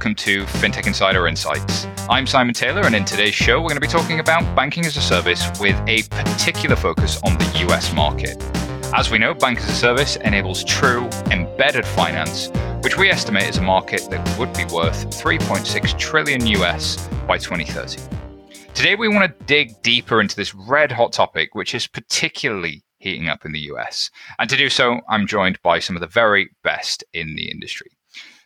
Welcome to FinTech Insider Insights. I'm Simon Taylor, and in today's show, we're going to be talking about banking as a service with a particular focus on the US market. As we know, bank as a service enables true embedded finance, which we estimate is a market that would be worth 3.6 trillion US by 2030. Today, we want to dig deeper into this red hot topic, which is particularly heating up in the US. And to do so, I'm joined by some of the very best in the industry.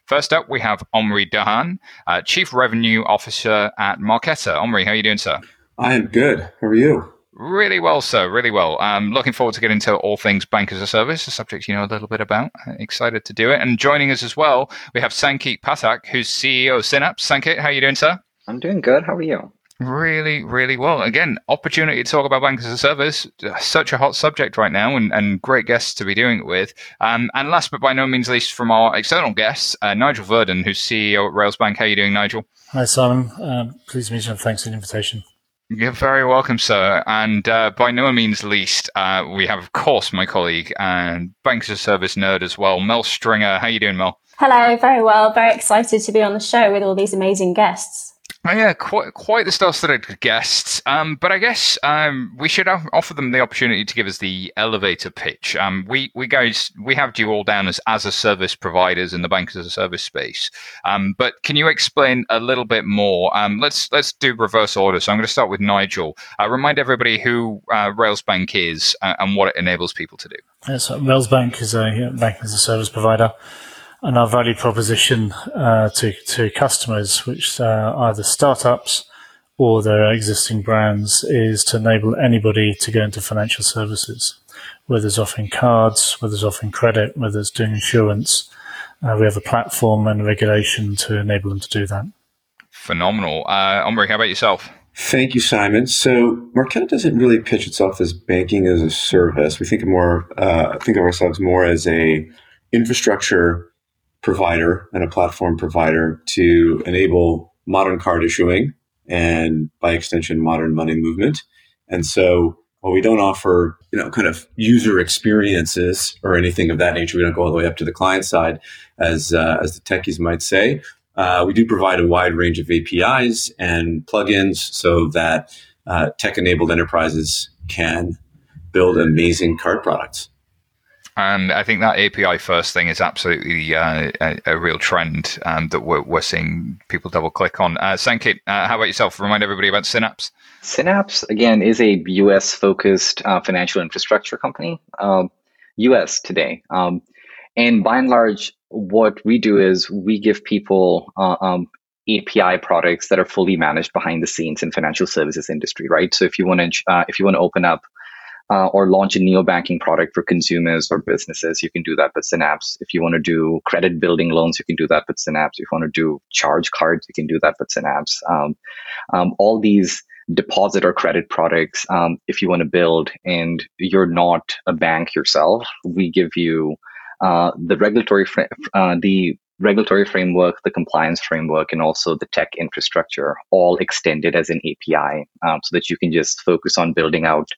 First up, we have Omri Dahan, uh, Chief Revenue Officer at Marqeta. Omri, how are you doing, sir? I am good. How are you? Really well, sir. Really well. I'm looking forward to getting into all things bank as a service, a subject you know a little bit about. Excited to do it. And joining us as well, we have Sanket Pathak, who's CEO of Synapse. Sanket, how are you doing, sir? I'm doing good. How are you? Really, really well. Again, opportunity to talk about banks as a service, such a hot subject right now, and, and great guests to be doing it with. Um, and last but by no means least, from our external guests, uh, Nigel Verdon, who's CEO at Railsbank. How are you doing, Nigel? Hi, Simon. Um, pleased to meet you, and thanks for the invitation. You're very welcome, sir. And uh, by no means least, uh, we have, of course, my colleague and banks as a service nerd as well, Mel Stringer. How are you doing, Mel? Hello, very well. Very excited to be on the show with all these amazing guests. Oh, yeah, quite quite the star-studded guests. Um, but I guess um, we should offer them the opportunity to give us the elevator pitch. Um, we we guys we have you all down as as a service providers in the bank as a service space. Um, but can you explain a little bit more? Um, let's let's do reverse order. So I'm going to start with Nigel. Uh, remind everybody who uh, Railsbank is uh, and what it enables people to do. Yes, Railsbank is a bank as a service provider and our value proposition uh, to to customers, which are either startups or their existing brands, is to enable anybody to go into financial services, whether it's offering cards, whether it's offering credit, whether it's doing insurance. Uh, we have a platform and regulation to enable them to do that. Phenomenal. Uh, Omri, how about yourself? Thank you, Simon. So Marqeta doesn't really pitch itself as banking as a service. We think of more uh, think of ourselves more as a infrastructure provider and a platform provider to enable modern card issuing and by extension modern money movement. And so while we don't offer, you know, kind of user experiences or anything of that nature, we don't go all the way up to the client side, as uh, as the techies might say. Uh, we do provide a wide range of APIs and plugins so that uh, tech-enabled enterprises can build amazing card products. And I think that API first thing is absolutely uh, a, a, real trend um, that we're, we're, seeing people double click on. Uh, Sanket, uh, how about yourself? Remind everybody about Synapse. Synapse, again, is a US focused uh, financial infrastructure company, um, US today. Um, and by and large, what we do is we give people uh, um, API products that are fully managed behind the scenes in financial services industry, right? So if you want to uh, if you want to open up uh, or launch a neo-banking product for consumers or businesses, you can do that with Synapse. If you want to do credit building loans, you can do that with Synapse. If you want to do charge cards, you can do that with Synapse. Um, um, all these deposit or credit products, um, if you want to build and you're not a bank yourself, we give you uh, the regulatory uh, the regulatory framework, the compliance framework, and also the tech infrastructure all extended as an API um, so that you can just focus on building out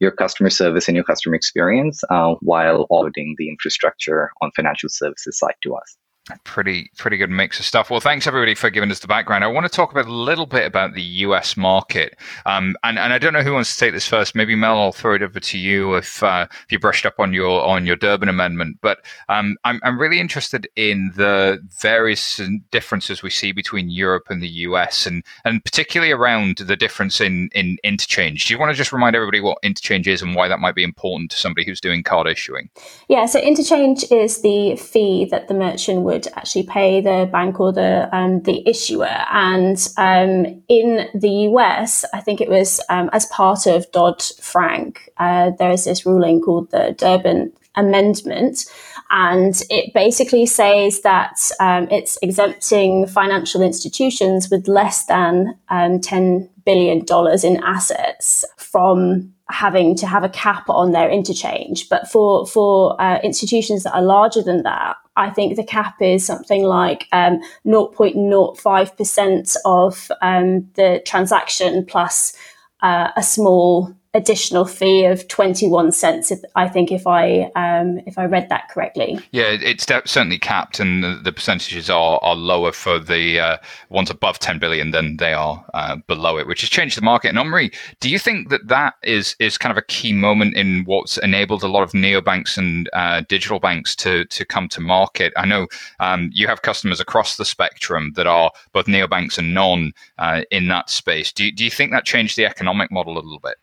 your customer service and your customer experience uh, while auditing the infrastructure on financial services side to us pretty pretty good mix of stuff. Well, thanks everybody for giving us the background. I want to talk about a little bit about the US market, um, and and I don't know who wants to take this first. Maybe Mel, I'll throw it over to you if uh, if you brushed up on your on your Durbin Amendment. But um, I'm I'm really interested in the various differences we see between Europe and the US, and and particularly around the difference in in interchange. Do you want to just remind everybody what interchange is and why that might be important to somebody who's doing card issuing? Yeah, so interchange is the fee that the merchant would would actually pay the bank or the um, the issuer. And um, in the US, I think it was um, as part of Dodd Frank, uh, there is this ruling called the Durbin Amendment. And it basically says that um, it's exempting financial institutions with less than um, $10 billion in assets from having to have a cap on their interchange. But for for uh, institutions that are larger than that, I think the cap is something like um, 0.05% of um, the transaction plus uh, a small additional fee of 21 cents if, i think if i um, if i read that correctly. Yeah it's certainly capped and the, percentages are, are lower for the uh, ones above 10 billion than they are uh, below it which has changed the market. And omri do you think that that is is kind of a key moment in what's enabled a lot of neobanks and uh, digital banks to to come to market? I know um, you have customers across the spectrum that are both neobanks and non uh, in that space. Do do you think that changed the economic model a little bit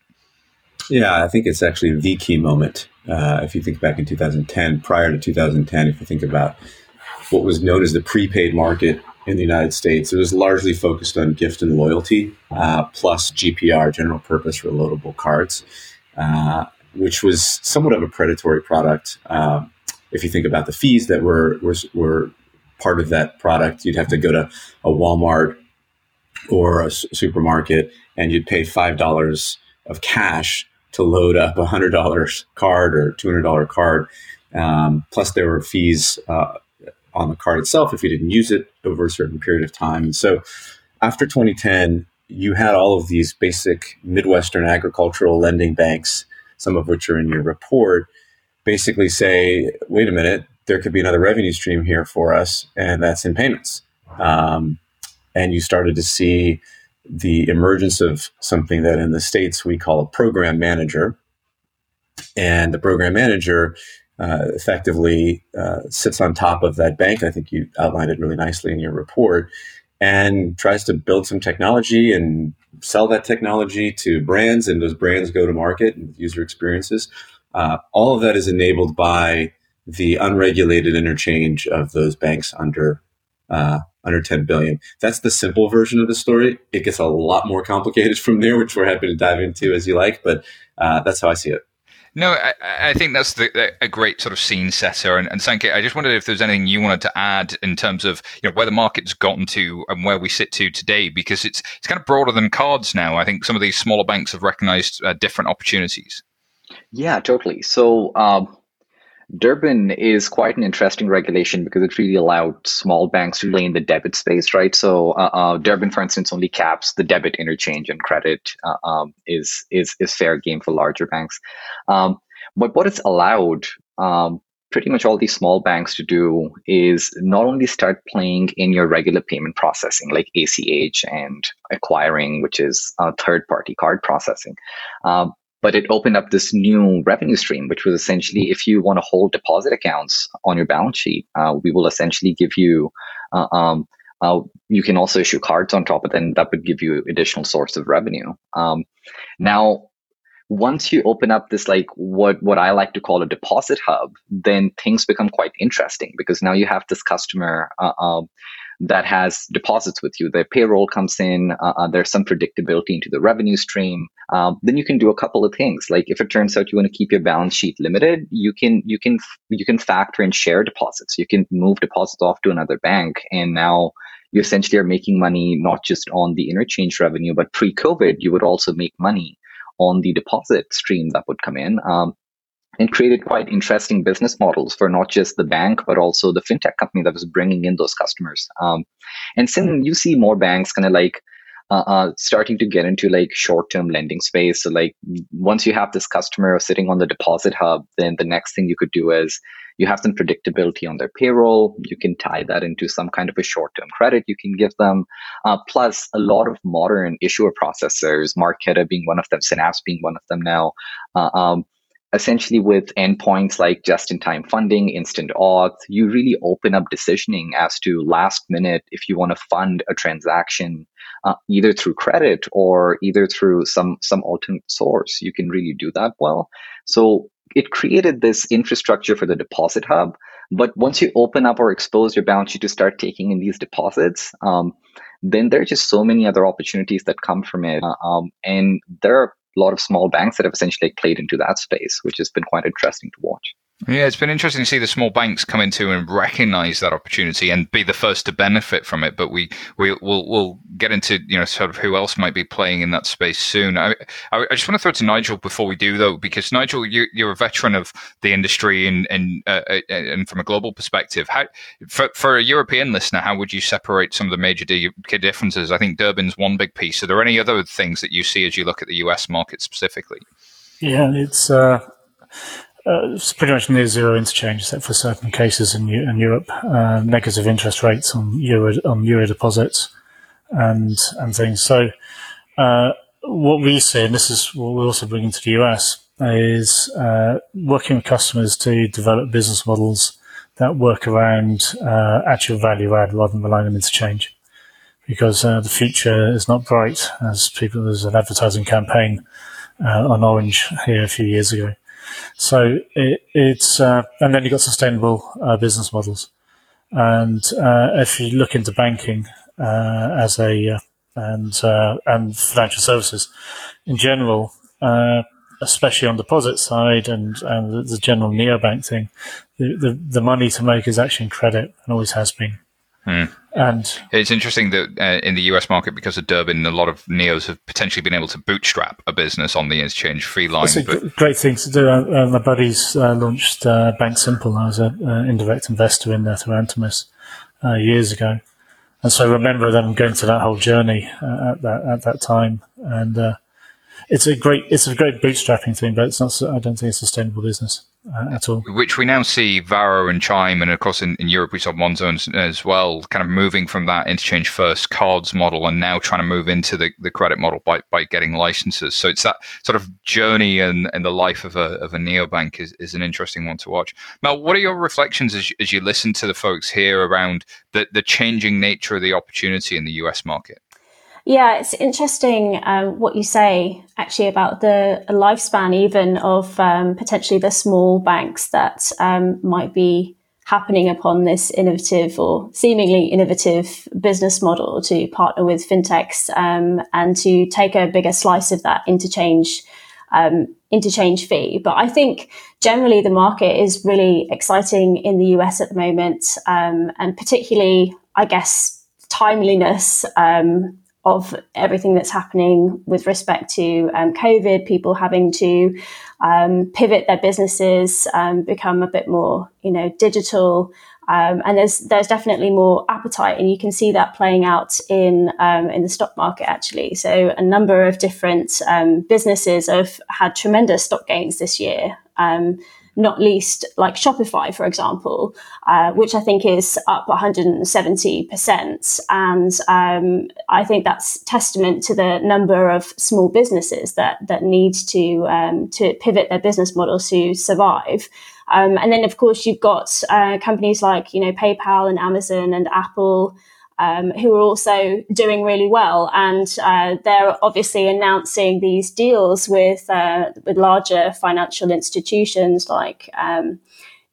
yeah, I think it's actually the key moment. Uh, if you think back in 2010, prior to 2010, if you think about what was known as the prepaid market in the United States, it was largely focused on gift and loyalty, uh, plus GPR, general purpose reloadable cards, uh, which was somewhat of a predatory product. Um, if you think about the fees that were, were, were part of that product, you'd have to go to a Walmart or a supermarket and you'd pay $5 of cash to load up a hundred dollars card or two hundred dollar card. Um, plus, there were fees uh, on the card itself if you didn't use it over a certain period of time. And so, after 2010, you had all of these basic Midwestern agricultural lending banks, some of which are in your report, basically say, "Wait a minute, there could be another revenue stream here for us, and that's in payments." Um, and you started to see the emergence of something that in the States we call a program manager. And the program manager uh, effectively uh, sits on top of that bank. I think you outlined it really nicely in your report and tries to build some technology and sell that technology to brands, and those brands go to market and user experiences. Uh, all of that is enabled by the unregulated interchange of those banks under uh, under 10 billion. That's the simple version of the story. It gets a lot more complicated from there, which we're happy to dive into as you like, but uh, that's how I see it. No, I, I think that's the, a great sort of scene setter. And, and Sanket, I just wondered if there's anything you wanted to add in terms of you know where the market's gotten to and where we sit to today, because it's it's kind of broader than cards now. I think some of these smaller banks have recognized uh, different opportunities. Yeah, totally. So um, Durbin is quite an interesting regulation because it really allowed small banks to play in the debit space, right? So uh, uh, Durbin, for instance, only caps the debit interchange, and credit uh, um, is is is fair game for larger banks. Um, but what it's allowed um, pretty much all these small banks to do is not only start playing in your regular payment processing like ACH and acquiring, which is third party card processing, um, but it opened up this new revenue stream, which was essentially if you want to hold deposit accounts on your balance sheet, uh, we will essentially give you. Uh, um, uh, you can also issue cards on top of and that would give you additional source of revenue. Um, now, once you open up this like what what I like to call a deposit hub, then things become quite interesting because now you have this customer uh, um, that has deposits with you. Their payroll comes in. Uh, uh, there's some predictability into the revenue stream. Um, then you can do a couple of things. Like if it turns out you want to keep your balance sheet limited, you can you can you can factor in share deposits. You can move deposits off to another bank, and now you essentially are making money not just on the interchange revenue, but pre-COVID, you would also make money on the deposit stream that would come in. Um, and created quite interesting business models for not just the bank but also the fintech company that was bringing in those customers. Um, and since you see more banks kind of like uh, uh, starting to get into like short-term lending space. So like once you have this customer sitting on the deposit hub then the next thing you could do is you have some predictability on their payroll. You can tie that into some kind of a short-term credit you can give them. Uh, plus a lot of modern issuer processors marqeta being one of them synapse being one of them now uh, um, essentially with endpoints like just-in-time funding, instant auth, you really open up decisioning as to last minute if you want to fund a transaction uh, either through credit or either through some some alternate source. You can really do that well. So it created this infrastructure for the deposit hub. But once you open up or expose your balance sheet to start taking in these deposits, um, then there are just so many other opportunities that come from it. Uh, um, and there are lot of small banks that have essentially played into that space, which has been quite interesting to watch. Yeah, it's been interesting to see the small banks come into and recognize that opportunity and be the first to benefit from it. But we we will we'll get into you know sort of who else might be playing in that space soon. I I, just want to throw to Nigel before we do though, because Nigel, you, you're a veteran of the industry and and uh, uh and from a global perspective, how for for a European listener, how would you separate some of the major differences? I think Durbin's one big piece. Are there any other things that you see as you look at the US market specifically? Yeah, it's uh, uh, it's pretty much near zero interchange, except for certain cases in, in Europe. Uh, negative interest rates on euro on euro deposits and and things. So uh, what we see, and this is what we're also bringing to the US, is uh, working with customers to develop business models that work around uh, actual value add rather than relying on interchange. Because the future is not bright, as people there's an advertising campaign on Orange here a few years ago. So it, it's uh, and then you've got sustainable uh, business models, and uh, if you look into banking uh, as a uh, and and financial services in general, especially on deposit side and, and the general neobank thing, the, the, the money to make is actually in credit and always has been. Hmm. And it's interesting that uh, in the US market, because of Durbin, a lot of neos have potentially been able to bootstrap a business on the interchange free line. It's a great thing to do. Uh, uh, my buddies uh, launched uh, Bank Simple. I was an indirect investor in there through Anthemis uh, years ago. And so I remember them going through that whole journey at that at that time. And it's a great it's a great bootstrapping thing, but it's not. I don't think it's a sustainable business uh, at all. Which we now see Varo and Chime, and of course in, in Europe we saw Monzo as well, kind of moving from that interchange first cards model and now trying to move into the, the credit model by, by getting licenses. So it's that sort of journey and, and the life of a of a neobank is, is an interesting one to watch. Mel, what are your reflections as, as you listen to the folks here around the, the changing nature of the opportunity in the US market? Yeah, it's interesting um, what you say actually about the lifespan, even of um, potentially the small banks that um, might be happening upon this innovative or seemingly innovative business model to partner with fintechs um, and to take a bigger slice of that interchange um, interchange fee. But I think generally the market is really exciting in the US at the moment, um, and particularly, I guess, timeliness um, of everything that's happening with respect to um, COVID, people having to um, pivot their businesses, um, become a bit more, you know, digital. Um, and there's there's definitely more appetite, and you can see that playing out in um, in the stock market actually. So a number of different um, businesses have had tremendous stock gains this year not least like Shopify, for example, uh, which I think is up 170%. And um, I think that's testament to the number of small businesses that, that need to, um, to pivot their business models to survive. Um, and then, of course, you've got uh, companies like, you know, PayPal and Amazon and Apple um, who are also doing really well, and uh, they're obviously announcing these deals with uh, with larger financial institutions like um,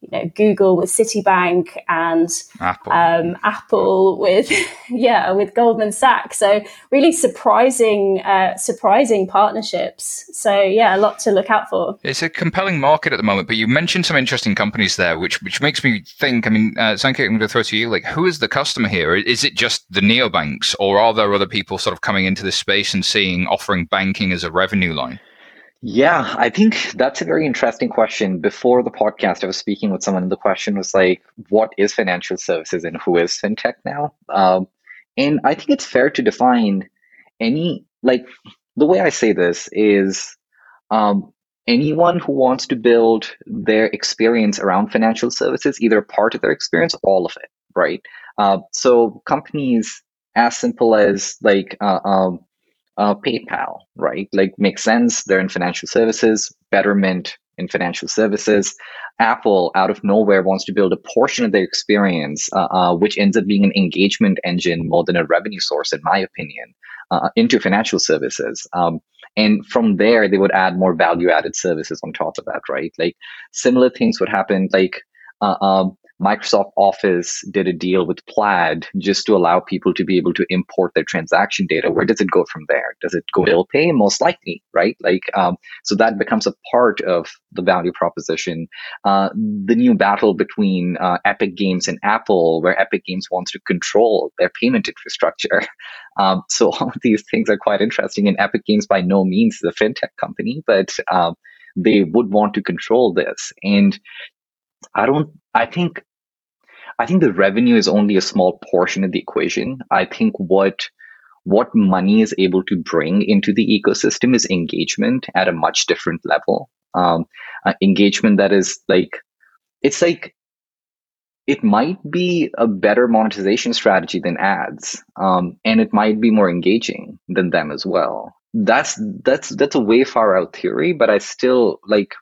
you know Google with Citibank and Apple, um, Apple with yeah with Goldman Sachs. So really surprising uh, surprising partnerships. So yeah, a lot to look out for. It's a compelling market at the moment, but you mentioned some interesting companies there, which which makes me think. I mean, uh, Sanket, I'm going to throw to you. Like, who is the customer here? Is it just the neobanks, or are there other people sort of coming into this space and seeing offering banking as a revenue line? Yeah, I think that's a very interesting question. Before the podcast, I was speaking with someone, and the question was like, what is financial services and who is fintech now? Um, and I think it's fair to define any, like, the way I say this is um, anyone who wants to build their experience around financial services, either part of their experience or all of it, right? Uh, so companies as simple as like uh, um, uh, PayPal, right? Like makes sense. They're in financial services, Betterment in financial services. Apple, out of nowhere, wants to build a portion of their experience, uh, uh, which ends up being an engagement engine more than a revenue source, in my opinion, uh, into financial services. Um, and from there, they would add more value added services on top of that, right? Like similar things would happen, like uh, um, Microsoft Office did a deal with Plaid just to allow people to be able to import their transaction data. Where does it go from there? Does it go bill pay? Most likely, right? Like, um, so that becomes a part of the value proposition. Uh, the new battle between uh, Epic Games and Apple, where Epic Games wants to control their payment infrastructure. Um, so all of these things are quite interesting. And Epic Games by no means is a fintech company, but um, they would want to control this. And I don't. I think I think the revenue is only a small portion of the equation. I think what what money is able to bring into the ecosystem is engagement at a much different level. Um, uh, engagement that is like, it's like, it might be a better monetization strategy than ads, um, and it might be more engaging than them as well. That's that's that's a way far out theory, but I still like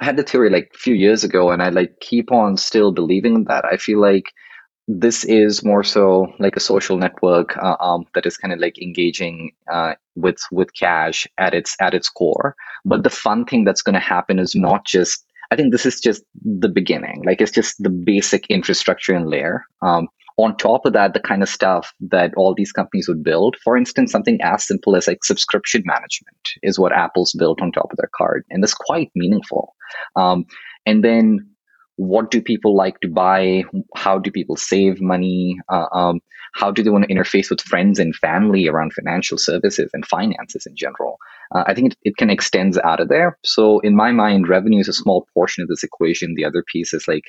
I had the theory like a few years ago, and I like keep on still believing in that. I feel like this is more so like a social network uh, um, that is kind of like engaging uh, with with cash at its at its core. But the fun thing that's going to happen is not just. I think this is just the beginning. Like it's just the basic infrastructure and layer. Um, on top of that, the kind of stuff that all these companies would build, for instance, something as simple as like subscription management is what Apple's built on top of their card, and that's quite meaningful. Um, and then what do people like to buy? How do people save money? Uh, um, how do they want to interface with friends and family around financial services and finances in general? Uh, i think it, it can extend out of there. So in my mind revenue is a small portion of this equation. The other piece is like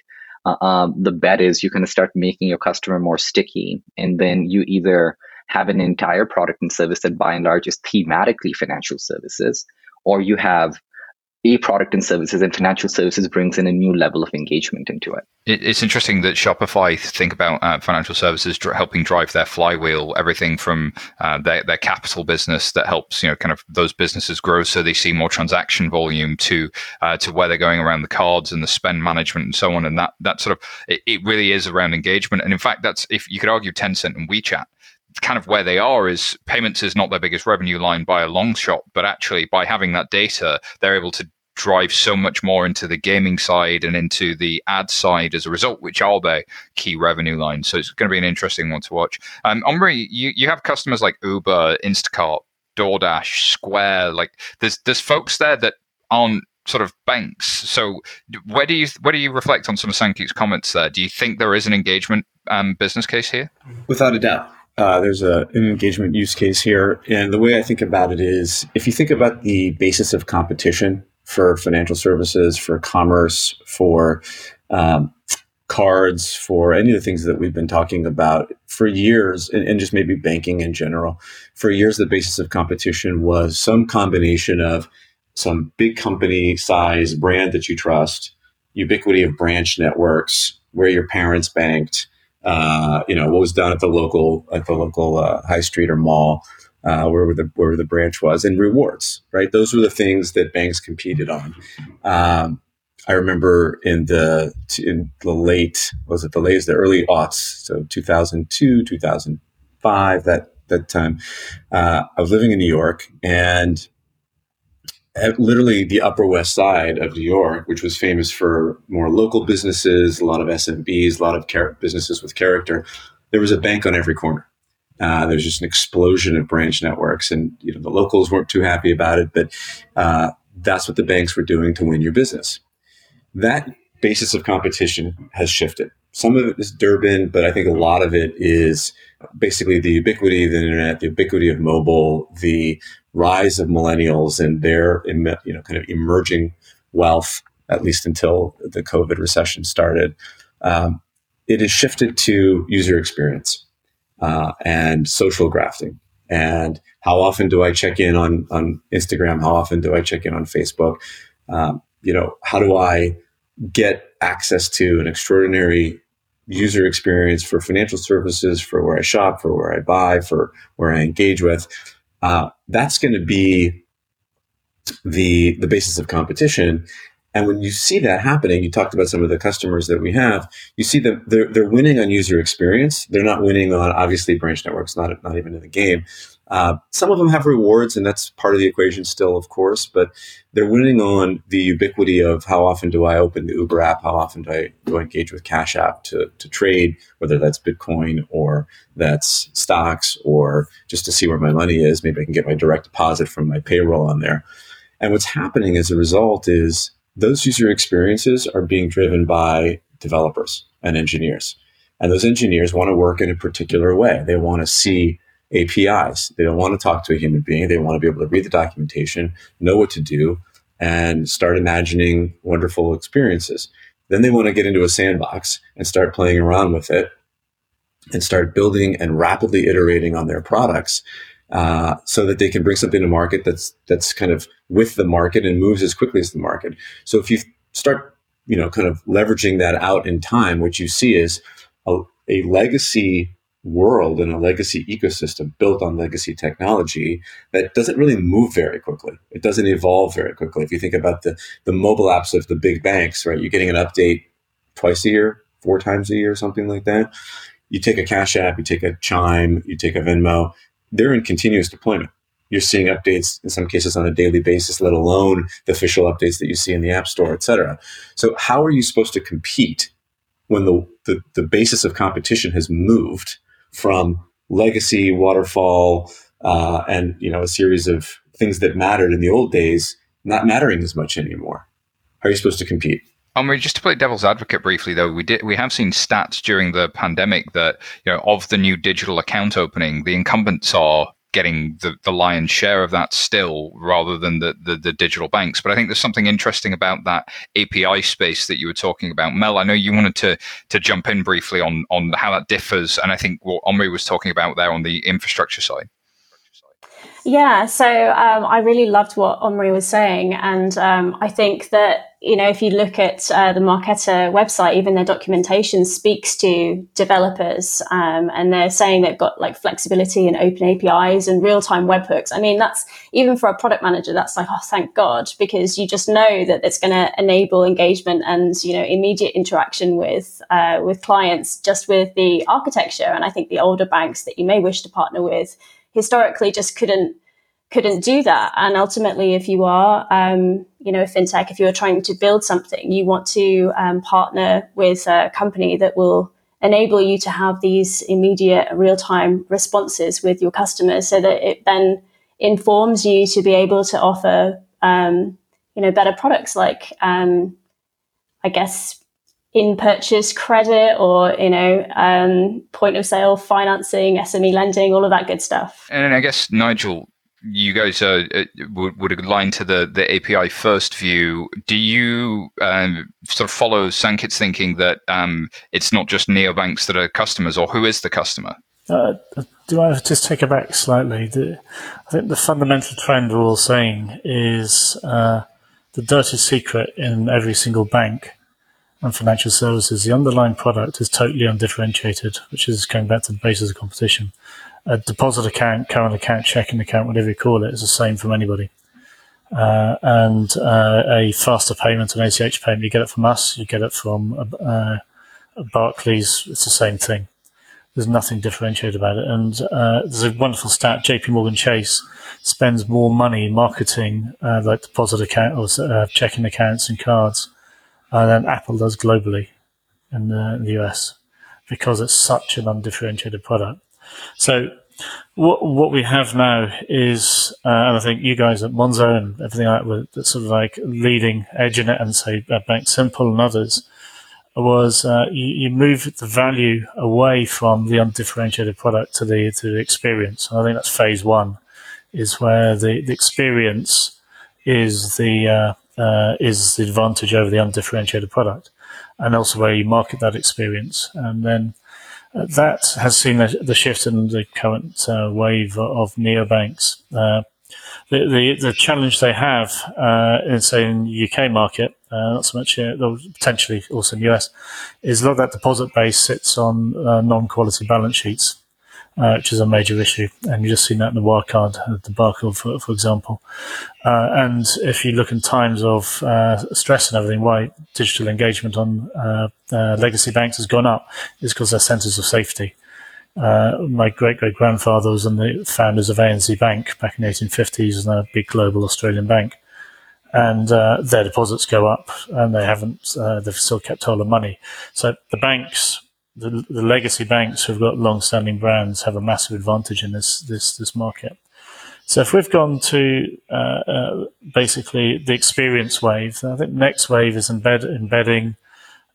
uh, um, the bet is you're going to start making your customer more sticky and then you either have an entire product and service that by and large is thematically financial services or you have a product and services and financial services brings in a new level of engagement into it. It's interesting that Shopify think about uh, financial services dr- helping drive their flywheel, everything from uh, their, their capital business that helps you know kind of those businesses grow so they see more transaction volume to uh, to where they're going around the cards and the spend management and so on. And that that sort of it, it really is around engagement. And in fact, that's if you could argue Tencent and WeChat kind of where they are is payments is not their biggest revenue line by a long shot, but actually by having that data, they're able to drive so much more into the gaming side and into the ad side as a result, which are their key revenue lines. So it's going to be an interesting one to watch. Um, Omri, you, you have customers like Uber, Instacart, DoorDash, Square. Like there's there's folks there that aren't sort of banks. So where do you where do you reflect on some of Sanket's comments there? Do you think there is an engagement um, business case here? Without a doubt. Uh, there's a, an engagement use case here. And the way I think about it is if you think about the basis of competition for financial services, for commerce, for um, cards, for any of the things that we've been talking about for years, and, and, just maybe banking in general. For years, the basis of competition was some combination of some big company size brand that you trust, ubiquity of branch networks, where your parents banked, uh, you know, what was done at the local at the local uh, high street or mall uh, where the where the branch was, and rewards. Right, those were the things that banks competed on. Um, I remember in the in the late was it the late the early aughts, so 2002, 2005, that that time. Uh, I was living in New York, and literally the Upper West Side of New York, which was famous for more local businesses, a lot of SMBs, a lot of char- businesses with character. There was a bank on every corner. Uh, there's just an explosion of branch networks, and you know the locals weren't too happy about it, but uh, that's what the banks were doing to win your business. That basis of competition has shifted. Some of it is Durbin, but I think a lot of it is basically the ubiquity of the internet, the ubiquity of mobile, the rise of millennials and their you know kind of emerging wealth, at least until the COVID recession started. Um, it has shifted to user experience uh, and social grafting. And how often do I check in on, on Instagram? How often do I check in on Facebook? Um, you know, how do I get access to an extraordinary user experience for financial services, for where I shop, for where I buy, for where I engage with? Uh, that's going to be the the basis of competition. And when you see that happening, you talked about some of the customers that we have. You see that they're they're winning on user experience. They're not winning on obviously branch networks, not not even in the game. Uh, some of them have rewards, and that's part of the equation still, of course. But they're winning on the ubiquity of how often do I open the Uber app, how often do I do I engage with Cash App to to trade, whether that's Bitcoin or that's stocks or just to see where my money is. Maybe I can get my direct deposit from my payroll on there. And what's happening as a result is those user experiences are being driven by developers and engineers. And those engineers want to work in a particular way. They want to see APIs. They don't want to talk to a human being. They want to be able to read the documentation, know what to do, and start imagining wonderful experiences. Then they want to get into a sandbox and start playing around with it and start building and rapidly iterating on their products uh, so that they can bring something to market that's that's kind of with the market and moves as quickly as the market. So if you start, you know, kind of leveraging that out in time, what you see is a, a legacy world and a legacy ecosystem built on legacy technology that doesn't really move very quickly. It doesn't evolve very quickly. If you think about the the mobile apps of the big banks, right? You're getting an update twice a year, four times a year, something like that. You take a Cash App, you take a Chime, you take a Venmo, they're in continuous deployment. You're seeing updates in some cases on a daily basis, let alone the official updates that you see in the App Store, et cetera. So how are you supposed to compete when the, the, the basis of competition has moved from legacy, waterfall, uh, and you know a series of things that mattered in the old days not mattering as much anymore? How are you supposed to compete? Omri, just to play devil's advocate briefly, though, we did we have seen stats during the pandemic that you know of the new digital account opening, the incumbents are getting the, the lion's share of that still rather than the, the, the digital banks. But I think there's something interesting about that API space that you were talking about. Mel, I know you wanted to to jump in briefly on on how that differs, and I think what Omri was talking about there on the infrastructure side. Yeah, so um, I really loved what Omri was saying, and um, I think that you know if you look at uh, the Marqeta website, even their documentation speaks to developers, um, and they're saying they've got like flexibility and open APIs and real time webhooks. I mean, that's even for a product manager, that's like oh, thank God, because you just know that it's going to enable engagement and you know immediate interaction with uh, with clients just with the architecture. And I think the older banks that you may wish to partner with historically just couldn't couldn't do that. And ultimately, if you are, um, you know, fintech, if you're trying to build something, you want to um, partner with a company that will enable you to have these immediate real time responses with your customers so that it then informs you to be able to offer, um, you know, better products like, um, I guess, in purchase credit or you know um, point of sale financing sme lending all of that good stuff and i guess nigel you guys uh, would, would align to the, the API first view. Do you um, sort of follow Sanket's thinking that um, it's not just neobanks that are customers, or who is the customer? Uh, do I just take it back slightly? The, I think the fundamental trend we're all saying is uh, the dirty secret in every single bank and financial services, the underlying product is totally undifferentiated, which is going back to the basis of competition. A deposit account, current account, checking account, whatever you call it, is the same from anybody. Uh, and uh, a faster payment, an ACH payment, you get it from us, you get it from uh, Barclays, it's the same thing. There's nothing differentiated about it. And uh, there's a wonderful stat JP Morgan Chase spends more money marketing uh, like deposit account or uh, checking accounts and cards uh, than Apple does globally in the, in the US because it's such an undifferentiated product. So what what we have now is, uh, and I think you guys at Monzo and everything like that, that's sort of like leading edge in it, and say uh, Bank Simple and others, was uh, you, you, move the value away from the undifferentiated product to the to the experience. And I think that's phase one, is where the, the experience is the uh, uh, is the advantage over the undifferentiated product, and also where you market that experience. And then uh, that has seen the, the, shift in the current uh, wave of neobanks. Uh, the, the, the challenge they have uh, in say in the UK market, uh, not so much here, potentially also in the US, is a lot of that deposit base sits on non-quality balance sheets uh, which is a major issue. And you've just seen that in the Wirecard uh, debacle, for, for example. Uh, and if you look in times of uh, stress and everything, why digital engagement on uh, uh, legacy banks has gone up is because they're centers of safety. my great great grandfather was one of the founders of ANZ Bank back in the 1850s, and a big global Australian bank. And their deposits go up, and they haven't. they've still kept hold of money. So the banks the, the legacy banks who've got long-standing brands have a massive advantage in this this this market. So if we've gone to uh, uh, basically the experience wave, I think next wave is embed, embedding.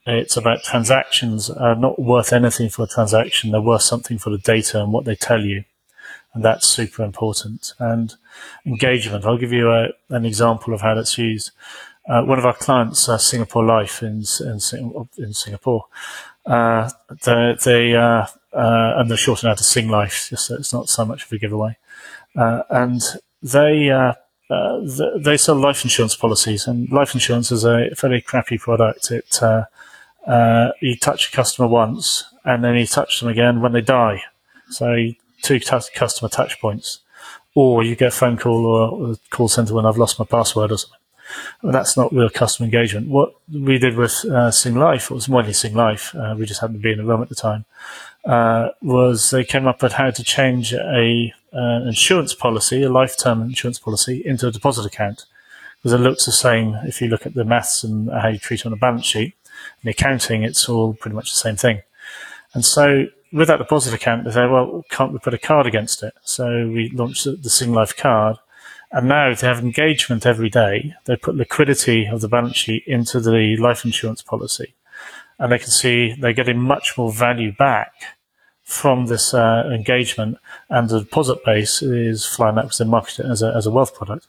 It's about transactions are not worth anything for a transaction; they're worth something for the data and what they tell you, and that's super important. And engagement. I'll give you a, an example of how that's used. Uh, one of our clients, uh, Singapore Life in, in, in Singapore, uh, they, they uh, uh, and they're shortened out to Singlife, just so it's not so much of a giveaway. Uh, and they uh, uh, they sell life insurance policies, and life insurance is a fairly crappy product. It you touch a customer once, and then you touch them again when they die. So two t- customer touch points, or you get a phone call or a call center when I've lost my password or something. That's not real customer engagement. What we did with uh, Singlife, it was mainly Singlife, uh, we just happened to be in the room at the time, uh, was they came up with how to change a uh, insurance policy, a lifetime insurance policy, into a deposit account. Because it looks the same if you look at the maths and how you treat it on a balance sheet. In the accounting, it's all pretty much the same thing. And so with that deposit account, they say, well, can't we put a card against it? So we launched the Singlife card. And now they have engagement every day. They put liquidity of the balance sheet into the life insurance policy. And they can see they're getting much more value back from this uh, engagement, and the deposit base is flying up because they market it as a, as a wealth product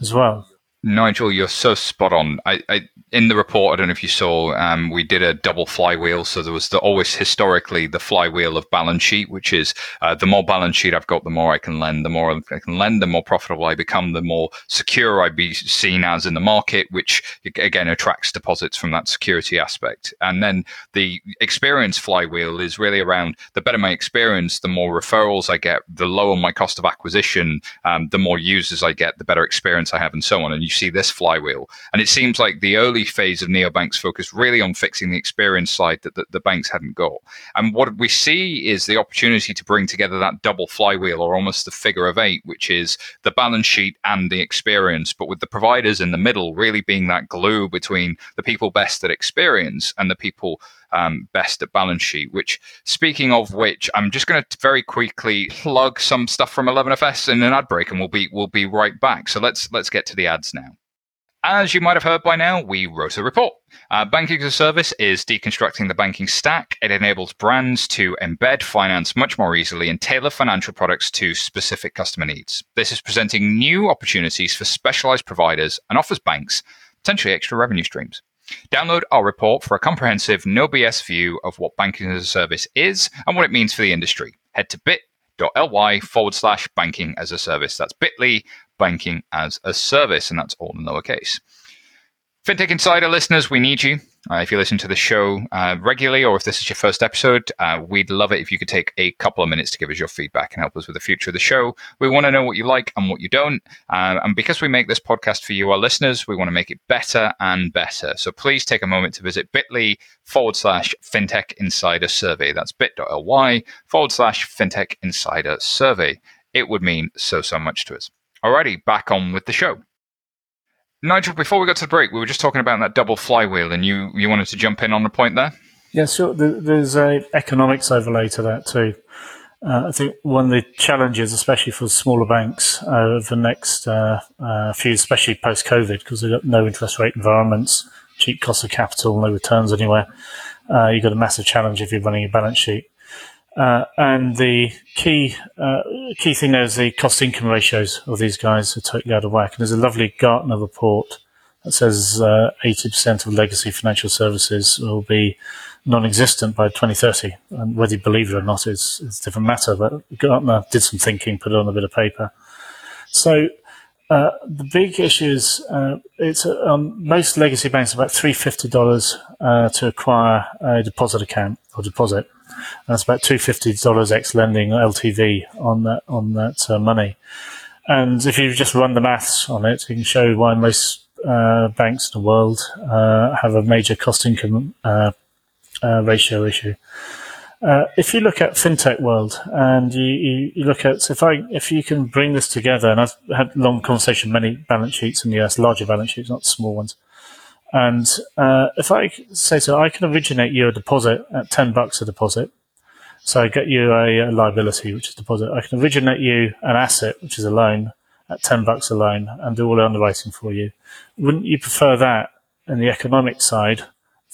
as well. Nigel, you're so spot on. I, I, in the report, I don't know if you saw, um, we did a double flywheel. So there was the, always historically the flywheel of balance sheet, which is uh, the more balance sheet I've got, the more I can lend. The more I can lend, the more profitable I become, the more secure I be seen as in the market, which again attracts deposits from that security aspect. And then the experience flywheel is really around the better my experience, the more referrals I get, the lower my cost of acquisition, um, the more users I get, the better experience I have, and so on. And you see this flywheel. And it seems like the early phase of neobanks focused really on fixing the experience side that the, the banks hadn't got. And what we see is the opportunity to bring together that double flywheel or almost the figure of eight, which is the balance sheet and the experience, but with the providers in the middle really being that glue between the people best at experience and the people um, best at balance sheet. Which, speaking of which, I'm just going to very quickly plug some stuff from 11FS in an ad break, and we'll be we'll be right back. So let's let's get to the ads now. As you might have heard by now, we wrote a report. Uh, banking as a service is deconstructing the banking stack. It enables brands to embed finance much more easily and tailor financial products to specific customer needs. This is presenting new opportunities for specialized providers and offers banks potentially extra revenue streams. Download our report for a comprehensive, no BS view of what banking as a service is and what it means for the industry. Head to bit.ly forward slash banking as a service. That's bit.ly banking as a service, and that's all in lowercase. FinTech Insider listeners, we need you. Uh, if you listen to the show uh, regularly, or if this is your first episode, uh, we'd love it if you could take a couple of minutes to give us your feedback and help us with the future of the show. We want to know what you like and what you don't. Uh, and because we make this podcast for you, our listeners, we want to make it better and better. So please take a moment to visit bit.ly forward slash FinTech Insider Survey. That's bit.ly forward slash FinTech Insider Survey. It would mean so, so much to us. Alrighty, back on with the show. Nigel, before we got to the break, we were just talking about that double flywheel, and you, you wanted to jump in on the point there? Yeah, sure. There's a economics overlay to that too. Uh, I think one of the challenges, especially for smaller banks uh, over the next uh, uh few, especially post COVID, because they've got no interest rate environments, cheap cost of capital, no returns anywhere. Uh, you've got a massive challenge if you're running a balance sheet. Uh, and the key uh, key thing there is the cost income ratios of these guys are totally out of whack. And there's a lovely Gartner report that says uh, 80% of legacy financial services will be non-existent by 2030. And whether you believe it or not is, is a different matter. But Gartner did some thinking, put it on a bit of paper. So uh, the big issue is uh, it's um, most legacy banks about three fifty dollars uh, to acquire a deposit account or deposit. That's about two fifty dollars ex lending LTV on that on that uh, money. And if you just run the maths on it, you can show why most uh, banks in the world have a major cost income ratio issue. Uh, if you look at fintech world and you, you, you, look at if I if you can bring this together, and I've had long conversation, many balance sheets in the US, larger balance sheets, not small ones. And uh, if I say so, I can originate you a deposit at ten bucks a deposit. So I get you a, a liability, which is deposit. I can originate you an asset, which is a loan, at ten bucks a loan, and do all the underwriting for you. Wouldn't you prefer that in the economic side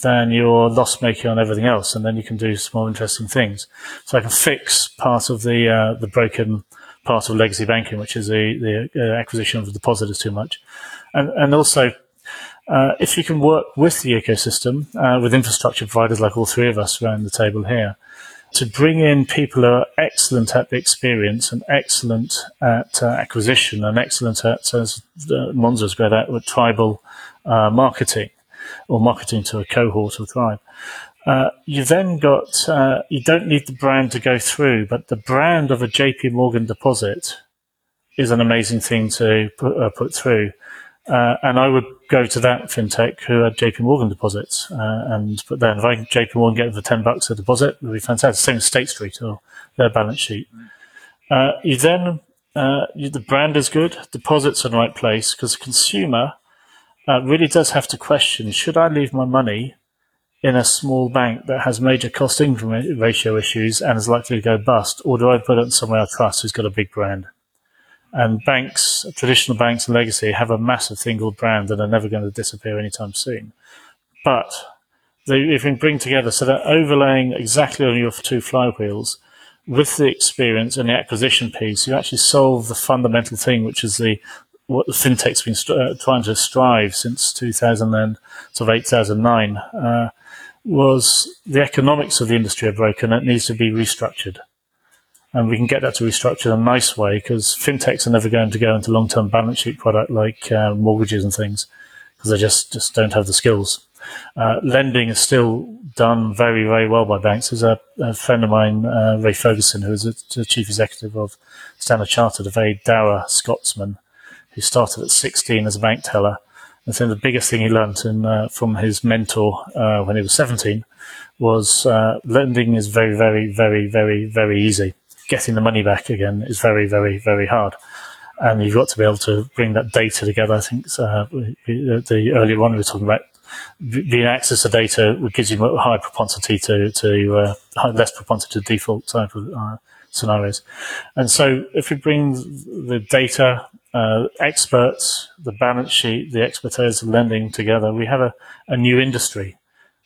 then you're loss making on everything else, and then you can do some more interesting things. So I can fix part of the uh, the broken part of legacy banking, which is the the uh, acquisition of the deposit is too much, and and also. Uh, if you can work with the ecosystem, uh, with infrastructure providers like all three of us around the table here, to bring in people who are excellent at the experience and excellent at uh, acquisition and excellent at, as Monzo's great at, with tribal uh, marketing or marketing to a cohort of tribe. Uh, you then got, uh, you don't need the brand to go through, but the brand of a JP Morgan deposit is an amazing thing to put, put through. Uh, and I would go to that fintech who had JP Morgan deposits. Uh, and but then if I JP Morgan get for 10 bucks a deposit, it would be fantastic. Same as State Street or their balance sheet. Uh, you then, uh, you, the brand is good, deposits are in the right place because the consumer uh, really does have to question, should I leave my money in a small bank that has major cost income ratio issues and is likely to go bust, or do I put it somewhere I trust who's got a big brand? And banks, traditional banks and legacy, have a massive single brand that are never going to disappear anytime soon. But they, if you bring together, so they're overlaying exactly on your two flywheels with the experience and the acquisition piece, you actually solve the fundamental thing, which is the what the fintech's been uh, trying to strive since 2000 and sort of 2009 uh, was the economics of the industry are broken. It needs to be restructured and we can get that to restructure in a nice way because fintechs are never going to go into long-term balance sheet product like uh, mortgages and things because they just just don't have the skills. Uh, lending is still done very very well by banks. There's a, a friend of mine, uh, Ray Ferguson, who is the chief executive of Standard Chartered, a very dour Scotsman who started at 16 as a bank teller. And so the biggest thing he learned in, uh, from his mentor uh, when he was 17 was uh, lending is very, very, very, very, very easy getting the money back again is very, very, very hard. And you've got to be able to bring that data together. I think uh, the earlier one we were talking about being access to data gives you a high propensity to, to uh, less propensity to default type of uh, scenarios. And so if we bring the data, uh, experts, the balance sheet, the expertise of lending together, we have a, a new industry,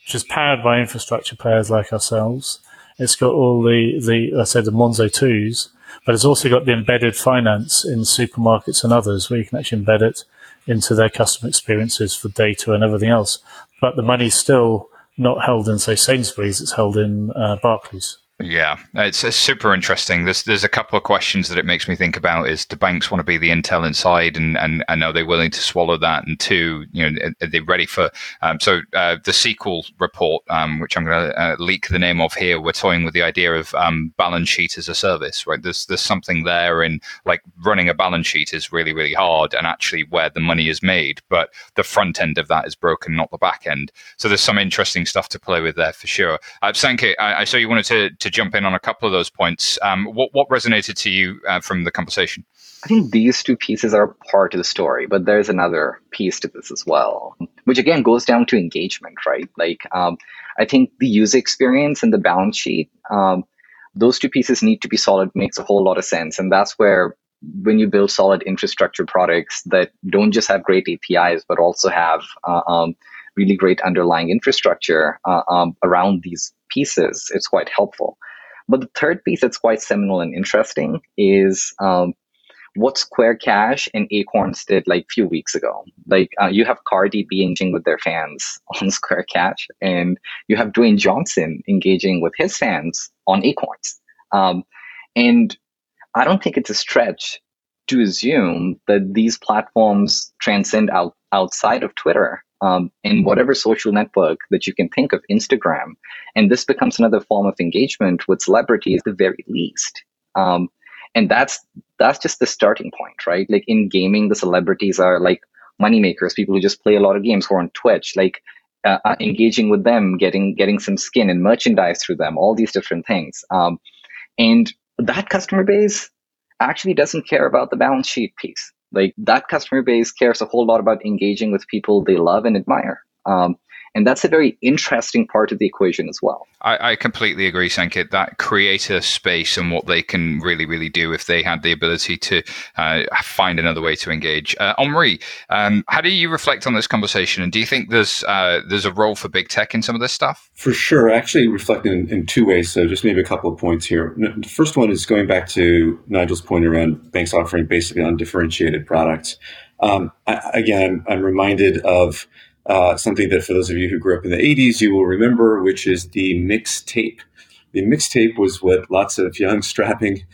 which is powered by infrastructure players like ourselves it's got all the, the I said, the Monzo 2s, but it's also got the embedded finance in supermarkets and others where you can actually embed it into their customer experiences for data and everything else. But the money's still not held in, say, Sainsbury's, it's held in uh, Barclays. Yeah, it's, it's, super interesting. There's there's a couple of questions that it makes me think about: is do banks want to be the Intel inside, and and, and are they willing to swallow that? And two, you know, are they ready for? Um, so uh, the SQL report, um, which I'm going to uh, leak the name of here, we're toying with the idea of um, balance sheet as a service, right? There's there's something there in like running a balance sheet is really really hard, and actually where the money is made, but the front end of that is broken, not the back end. So there's some interesting stuff to play with there for sure. Uh, Sanket, I, I saw you wanted to to jump in on a couple of those points. Um, what, what resonated to you uh, from the conversation? I think these two pieces are part of the story, but there's another piece to this as well, which again goes down to engagement, right? Like, um, I think the user experience and the balance sheet, um, those two pieces need to be solid, makes a whole lot of sense. And that's where when you build solid infrastructure products that don't just have great APIs, but also have uh, um, really great underlying infrastructure uh, um, around these pieces, it's quite helpful. But the third piece that's quite seminal and interesting is um, what Square Cash and Acorns did like few weeks ago. Like uh, you have Cardi B engaging with their fans on Square Cash, and you have Dwayne Johnson engaging with his fans on Acorns. Um, and I don't think it's a stretch to assume that these platforms transcend out outside of Twitter um, in whatever social network that you can think of, Instagram. And this becomes another form of engagement with celebrities at the very least. Um, and that's that's just the starting point, right? Like in gaming, the celebrities are like moneymakers, people who just play a lot of games who are on Twitch, like uh, uh, engaging with them, getting getting some skin and merchandise through them, all these different things. Um, and that customer base actually doesn't care about the balance sheet piece. Like that customer base cares a whole lot about engaging with people they love and admire. Um, and that's a very interesting part of the equation as well. I, I, completely agree, Sanket. That creator space and what they can really, really do if they had the ability to uh, find another way to engage. Uh, Omri, um, how do you reflect on this conversation? And do you think there's uh, there's a role for big tech in some of this stuff? For sure. Actually, reflecting in, in, two ways. So just maybe a couple of points here. The first one is going back to Nigel's point around banks offering basically undifferentiated products. Um, I, again, I'm reminded of uh, something that for those of you who grew up in the 80s, you will remember, which is the mixtape. The mixtape was what lots of young, strapping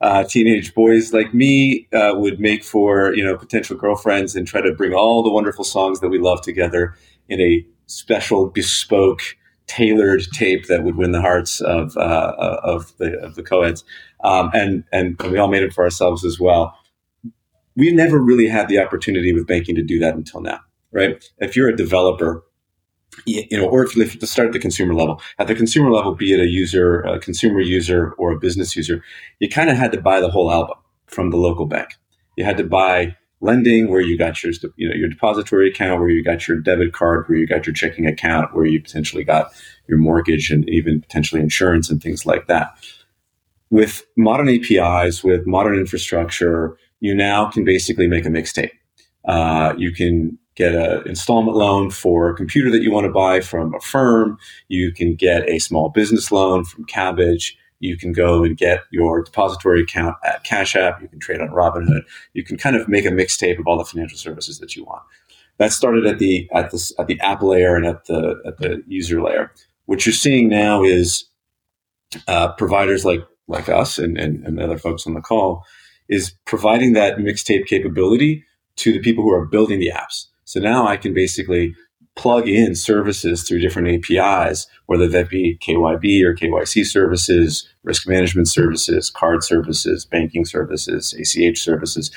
uh, teenage boys like me uh, would make for you know potential girlfriends and try to bring all the wonderful songs that we love together in a special, bespoke, tailored tape that would win the hearts of uh, of the of the co-eds, um, and and we all made it for ourselves as well. We never really had the opportunity with banking to do that until now, right? If you're a developer you know, or if you to start at the consumer level, at the consumer level, be it a user, a consumer user, or a business user, you kind of had to buy the whole album from the local bank. You had to buy lending, where you got your, you know, your depository account, where you got your debit card, where you got your checking account, where you potentially got your mortgage and even potentially insurance and things like that. With modern APIs, with modern infrastructure, you now can basically make a mixtape. Uh, you can get an installment loan for a computer that you want to buy from Affirm. You can get a small business loan from Kabbage. You can go and get your depository account at Cash App. You can trade on Robinhood. You can kind of make a mixtape of all the financial services that you want. That started at the at the at the app layer and at the at the user layer. What you're seeing now is uh, providers like like us and, and, and other folks on the call is providing that mixtape capability to the people who are building the apps. So now I can basically plug in services through different APIs, whether that be KYB or KYC services, risk management services, card services, banking services, ACH services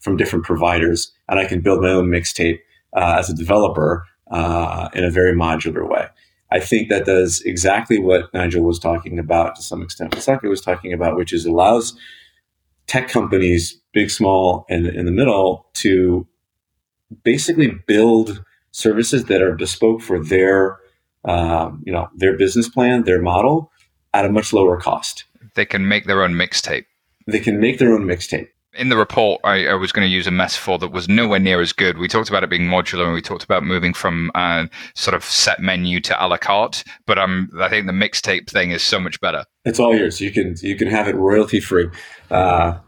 from different providers. And I can build my own mixtape uh, as a developer uh, in a very modular way. I think that does exactly what Nigel was talking about to some extent. What Saka was talking about, which is allows tech companies, big, small, and in the middle, to basically build services that are bespoke for their um, you know their business plan, their model at a much lower cost. They can make their own mixtape. They can make their own mixtape. In the report, I, I, was going to use a metaphor that was nowhere near as good. We talked about it being modular, and we talked about moving from uh, sort of set menu to a la carte. But um, I think the mixtape thing is so much better. It's all yours. You can you can have it royalty free. Uh,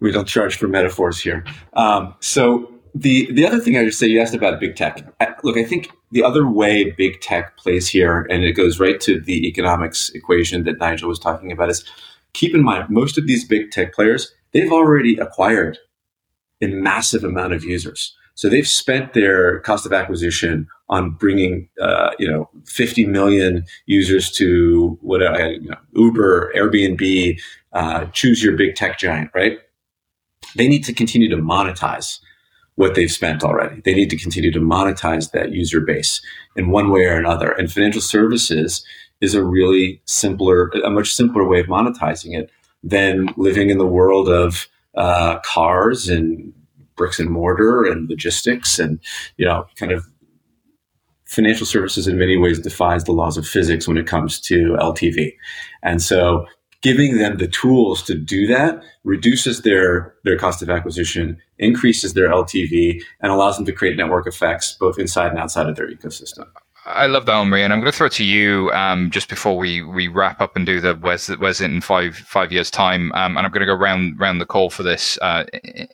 we don't charge for metaphors here. Um, so the the other thing I would say, you asked about big tech. Look, I think the other way big tech plays here, and it goes right to the economics equation that Nigel was talking about, is keep in mind most of these big tech players they've already acquired a massive amount of users. So they've spent their cost of acquisition on bringing, uh, you know, 50 million users to what you know, Uber, Airbnb, uh, choose your big tech giant, right? They need to continue to monetize what they've spent already. They need to continue to monetize that user base in one way or another. And financial services is a really simpler, a much simpler way of monetizing it than living in the world of uh, cars and bricks and mortar and logistics and you know kind of financial services in many ways defies the laws of physics when it comes to LTV. And so giving them the tools to do that reduces their their cost of acquisition, increases their LTV, and allows them to create network effects both inside and outside of their ecosystem. I love that, Omri, and I'm going to throw it to you um, just before we, we wrap up and do the where's where's it in five five years time, um, and I'm going to go round round the call for this uh,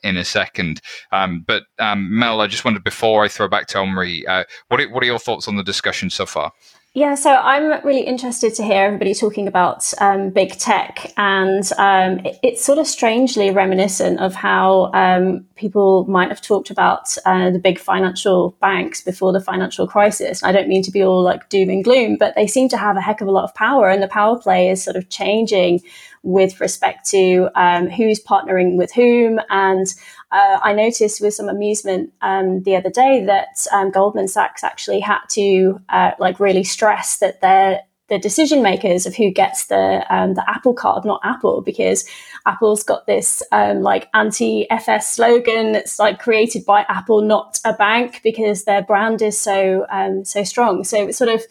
in a second. Um, but um, Mel, I just wondered before I throw back to Omri, uh, what what are your thoughts on the discussion so far? Yeah, so I'm really interested to hear everybody talking about um, big tech, and um, it, it's sort of strangely reminiscent of how um, people might have talked about uh, the big financial banks before the financial crisis. I don't mean to be all like doom and gloom, but they seem to have a heck of a lot of power, and the power play is sort of changing with respect to um, who's partnering with whom. And uh, I noticed with some amusement um, the other day that um, Goldman Sachs actually had to uh, like really stress that they're the decision makers of who gets the um, the Apple card, not Apple, because Apple's got this um, like anti-FS slogan that's like created by Apple, not a bank, because their brand is so um, so strong. So it's sort of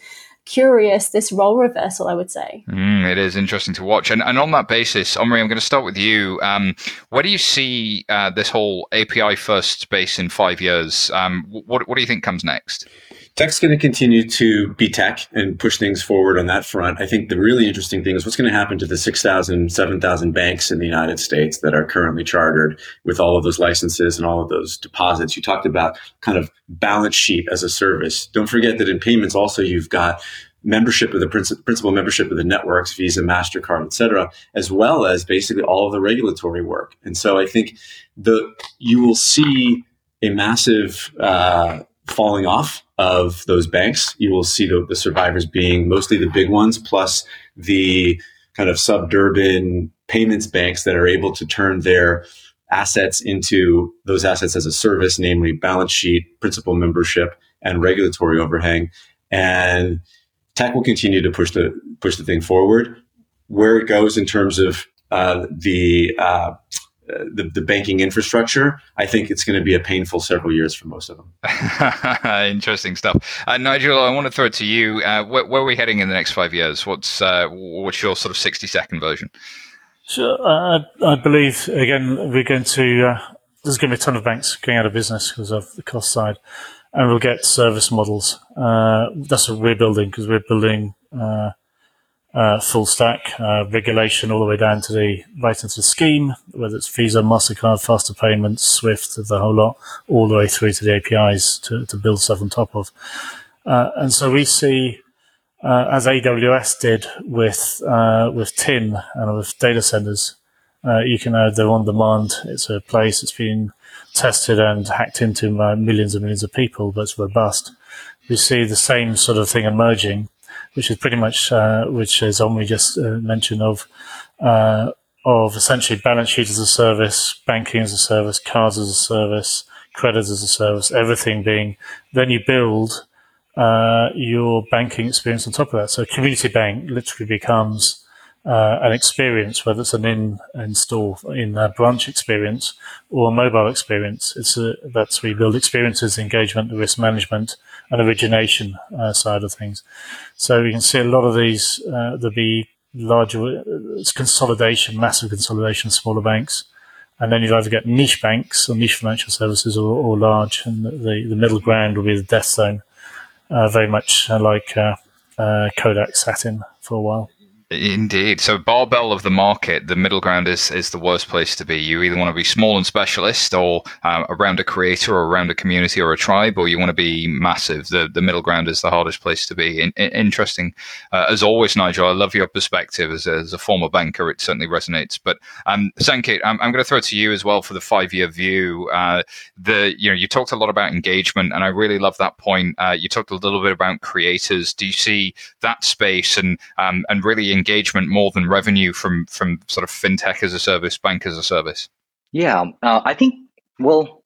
curious this role reversal, I would say. Mm, it is interesting to watch. And, and on that basis, Omri, I'm going to start with you. Um, where do you see uh, this whole API first space in five years? Um, what, what do you think comes next? Tech's going to continue to be tech and push things forward on that front. I think the really interesting thing is what's going to happen to the 6,000, 7,000 banks in the United States that are currently chartered with all of those licenses and all of those deposits. You talked about kind of balance sheet as a service. Don't forget that in payments also you've got membership of the principal membership of the networks, Visa, Mastercard, et cetera, as well as basically all of the regulatory work. And so I think the you will see a massive uh, falling off of those banks. You will see the, the survivors being mostly the big ones, plus the kind of suburban payments banks that are able to turn their assets into those assets as a service, namely balance sheet, principal membership, and regulatory overhang. And tech will continue to push the push the thing forward. Where it goes in terms of uh, the, uh, the, the banking infrastructure, I think it's going to be a painful several years for most of them. Interesting stuff, uh, Nigel. I want to throw it to you. Uh, where, where, are we heading in the next five years? What's uh, what's your sort of sixty second version? So uh, I believe again we're going to there's going to be a ton of banks going out of business because of the cost side and we'll get service models. Uh, that's what we're building because we're building uh, uh, full stack uh, regulation all the way down to the right into the scheme, whether it's Visa, Mastercard, faster payments, Swift, the whole lot, all the way through to the APIs to, to build stuff on top of. Uh, and so we see, uh, as AWS did with with TIN and with data centers, you can have their on demand. It's a place. It's been tested and hacked into by millions and millions of people, but it's robust. We see the same sort of thing emerging, which is pretty much, uh, which is only just uh, mentioned of, uh, of essentially balance sheet as a service, banking as a service, cards as a service, credit as a service, everything being, then you build, uh, your banking experience on top of that. So community bank literally becomes, uh, an experience, whether it's an in in store in a branch experience or a mobile experience. It's a, that's we build experiences, engagement, the risk management, and origination uh, side of things. So you can see a lot of these. Uh, there'll be larger it's consolidation, massive consolidation, of smaller banks. And then you'll either get niche banks or niche financial services or, or large, and the, the middle ground will be the death zone, uh, very much like uh, uh, Kodak sat in for a while. Indeed. So barbell of the market, the middle ground is, is the worst place to be. You either want to be small and specialist or uh, around a creator or around a community or a tribe, or you want to be massive. The the middle ground is the hardest place to be. In, in, interesting. Uh, as always, Nigel, I love your perspective as a, as a former banker. It certainly resonates. But um, Sanket, I'm, I'm going to throw it to you as well for the five year view. Uh, the you know you talked a lot about engagement, and I really love that point. Uh, you talked a little bit about creators. Do you see that space and um, and really engagement more than revenue from from sort of fintech as a service, bank as a service? Yeah, uh, I think well,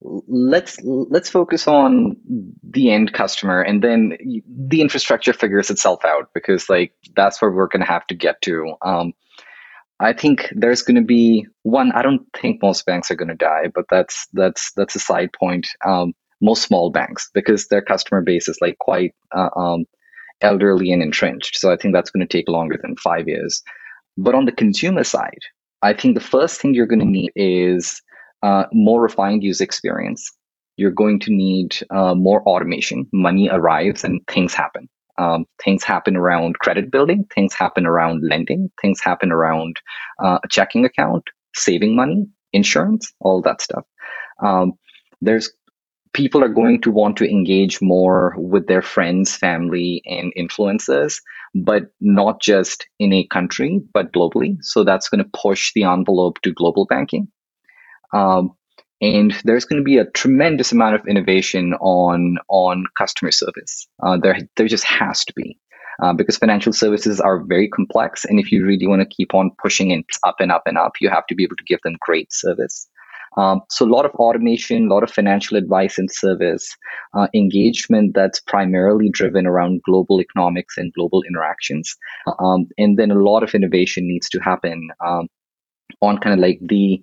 let's let's focus on the end customer, and then the infrastructure figures itself out because like that's where we're going to have to get to. Um, I think there's going to be one. I don't think most banks are going to die, but that's that's that's a side point. Um, most small banks because their customer base is like quite uh, um, elderly and entrenched. So I think that's going to take longer than five years. But on the consumer side, I think the first thing you're going to need is uh, more refined user experience. You're going to need uh, more automation. Money arrives and things happen. Um, things happen around credit building, things happen around lending, things happen around uh, a checking account, saving money, insurance, all that stuff. Um, there's people are going to want to engage more with their friends, family, and influencers, but not just in a country, but globally. So that's going to push the envelope to global banking. Um, and there's going to be a tremendous amount of innovation on on customer service. Uh, there, there just has to be. Uh, because financial services are very complex. And if you really want to keep on pushing it up and up and up, you have to be able to give them great service. Um, so a lot of automation, a lot of financial advice and service uh, engagement that's primarily driven around global economics and global interactions. Um, and then a lot of innovation needs to happen um, on kind of like the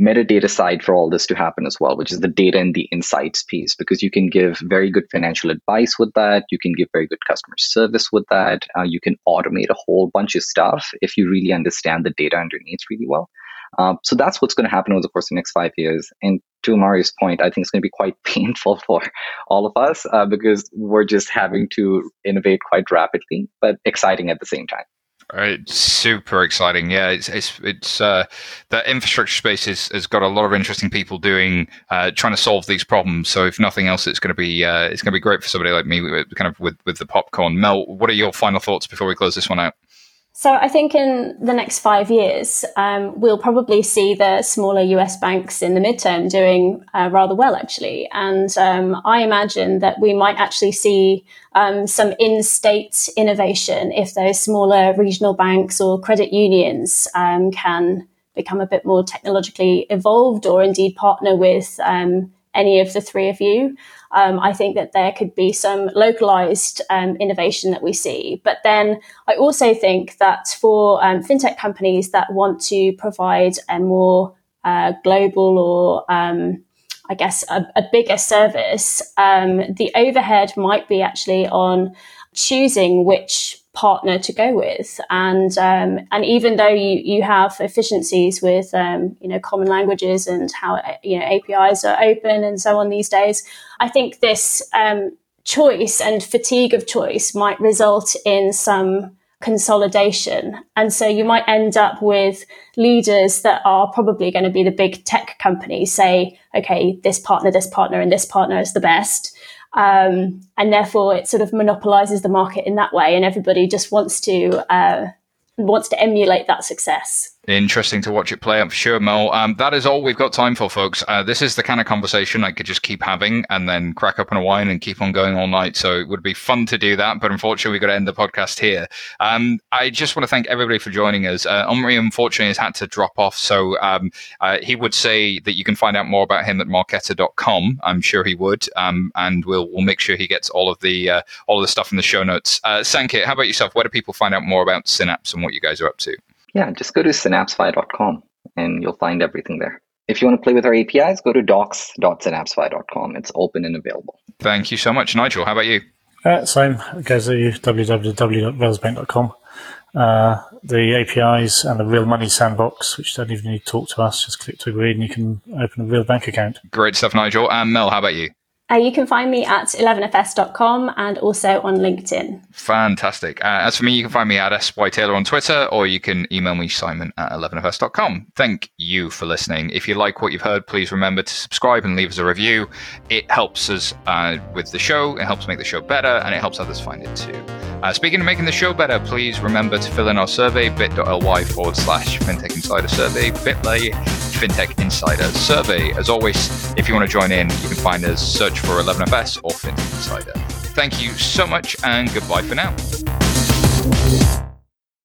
metadata side for all this to happen as well, which is the data and the insights piece, because you can give very good financial advice with that. You can give very good customer service with that. Uh, you can automate a whole bunch of stuff if you really understand the data underneath really well. Um, so that's what's going to happen over the course of the next five years. And to Mario's point, I think it's going to be quite painful for all of us uh, because we're just having to innovate quite rapidly, but exciting at the same time. It's super exciting. Yeah, it's it's it's uh, the infrastructure space has got a lot of interesting people doing uh, trying to solve these problems. So if nothing else, it's going to be uh, it's going to be great for somebody like me, kind of with with the popcorn. Mel, what are your final thoughts before we close this one out? So I think in the next five years, um, we'll probably see the smaller US banks in the midterm doing uh, rather well, actually. And um, I imagine that we might actually see um, some in-state innovation if those smaller regional banks or credit unions um, can become a bit more technologically evolved or indeed partner with um, any of the three of you um, I think that there could be some localized um, innovation that we see. But then I also think that for um, fintech companies that want to provide a more uh, global or um, I guess a, a bigger service, um, the overhead might be actually on choosing which partner to go with. And um, and even though you you have efficiencies with um, you know common languages and how you know APIs are open and so on these days, I think this um, choice and fatigue of choice might result in some consolidation. And so you might end up with leaders that are probably going to be the big tech companies say, okay, this partner, this partner, and this partner is the best. Um, and therefore, it sort of monopolizes the market in that way, and everybody just wants to uh, wants to emulate that success. Interesting to watch it play I'm sure, Mo. Um, that is all we've got time for, folks. Uh, this is the kind of conversation I could just keep having and then crack open a wine and keep on going all night. So it would be fun to do that, but unfortunately, we've got to end the podcast here. Um, I just want to thank everybody for joining us. Uh, Omri, unfortunately, has had to drop off. So um, uh, he would say that you can find out more about him at marqeta.com. I'm sure he would. Um, and we'll, we'll make sure he gets all of the, uh, all of the stuff in the show notes. Uh, Sanket, how about yourself? Where do people find out more about Synapse and what you guys are up to? Yeah, just go to synapsefi.com and you'll find everything there. If you want to play with our APIs, go to docs.synapsefi.com. It's open and available. Thank you so much. Nigel, how about you? Uh, same. It goes to www.railsbank.com. Uh, the APIs and the real money sandbox, which don't even need to talk to us, just click to agree and you can open a real bank account. Great stuff, Nigel. And Mel, how about you? Uh, you can find me at 11fs.com and also on LinkedIn. Fantastic. Uh, as for me, you can find me at SY Taylor on Twitter or you can email me, Simon at 11fs.com. Thank you for listening. If you like what you've heard, please remember to subscribe and leave us a review. It helps us uh, with the show, it helps make the show better, and it helps others find it too. Uh, speaking of making the show better, please remember to fill in our survey bit.ly forward slash FinTech Insider Survey, bit.ly FinTech Insider Survey. As always, if you want to join in, you can find us, search for 11FS or FinTech Insider. Thank you so much and goodbye for now.